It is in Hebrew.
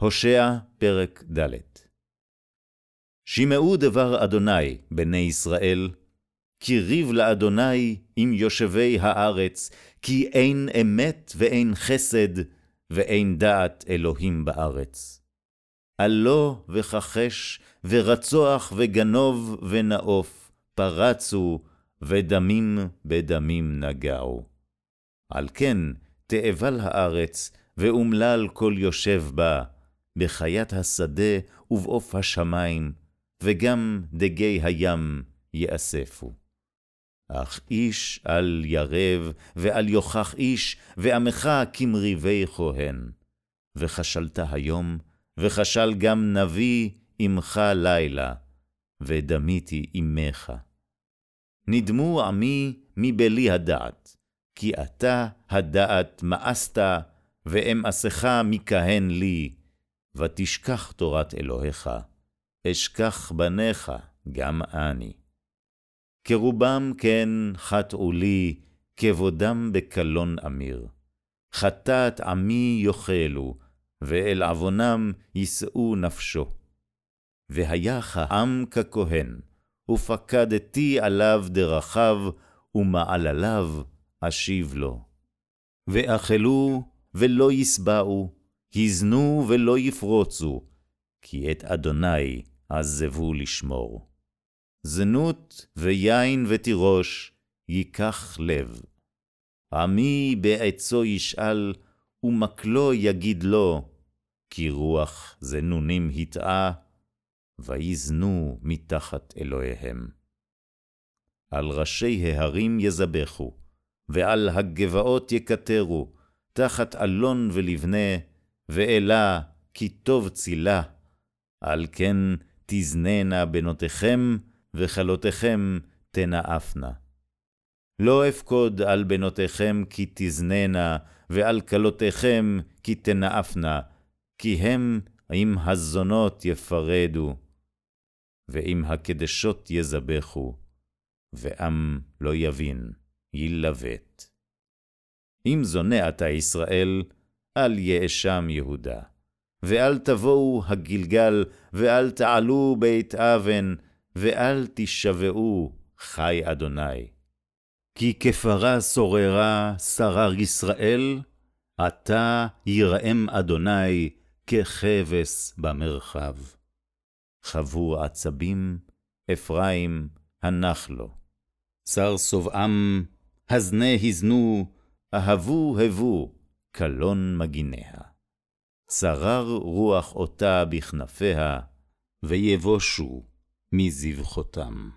הושע, פרק ד' שמעו דבר אדוני, בני ישראל, כי ריב לאדוני עם יושבי הארץ, כי אין אמת ואין חסד, ואין דעת אלוהים בארץ. עלה וכחש, ורצוח וגנוב ונאוף, פרצו, ודמים בדמים נגעו. על כן תאבל הארץ, ואומלל כל יושב בה, בחיית השדה ובעוף השמים, וגם דגי הים יאספו. אך איש אל ירב, ואל יוכח איש, ועמך כמריבי כהן. וכשלת היום, וכשל גם נביא עמך לילה, ודמיתי עמך. נדמו עמי מבלי הדעת, כי אתה הדעת מאסת, ואמאסך מכהן לי, ותשכח תורת אלוהיך, אשכח בניך גם אני. כרובם כן חטאו לי, כבודם בקלון אמיר. חטאת עמי יאכלו, ואל עוונם יישאו נפשו. והיה העם ככהן, ופקדתי עליו דרכיו, ומעלליו אשיב לו. ואכלו ולא יסבעו, הזנו ולא יפרוצו, כי את אדוני עזבו לשמור. זנות ויין ותירוש ייקח לב. עמי בעצו ישאל, ומקלו יגיד לו, כי רוח זנונים הטעה, ויזנו מתחת אלוהיהם. על ראשי ההרים יזבחו, ועל הגבעות יקטרו, תחת אלון ולבנה, ואלה כי טוב צילה, על כן תזננה בנותיכם, וכלותיכם תנאפנה. לא אפקוד על בנותיכם כי תזננה, ועל כלותיכם כי תנאפנה, כי הם עם הזונות יפרדו, ועם הקדשות יזבחו, ועם לא יבין, ילבט. אם זונה אתה ישראל, אל יאשם יהודה. ואל תבואו הגלגל, ואל תעלו בית אבן, ואל תשבעו, חי אדוני. כי כפרה שוררה שרר ישראל, עתה יראם אדוני ככבש במרחב. חבו עצבים, אפרים, הנח לו. שר שובעם, הזנה הזנו, אהבו הבו, קלון מגיניה. צרר רוח אותה בכנפיה, ויבושו מזבחותם.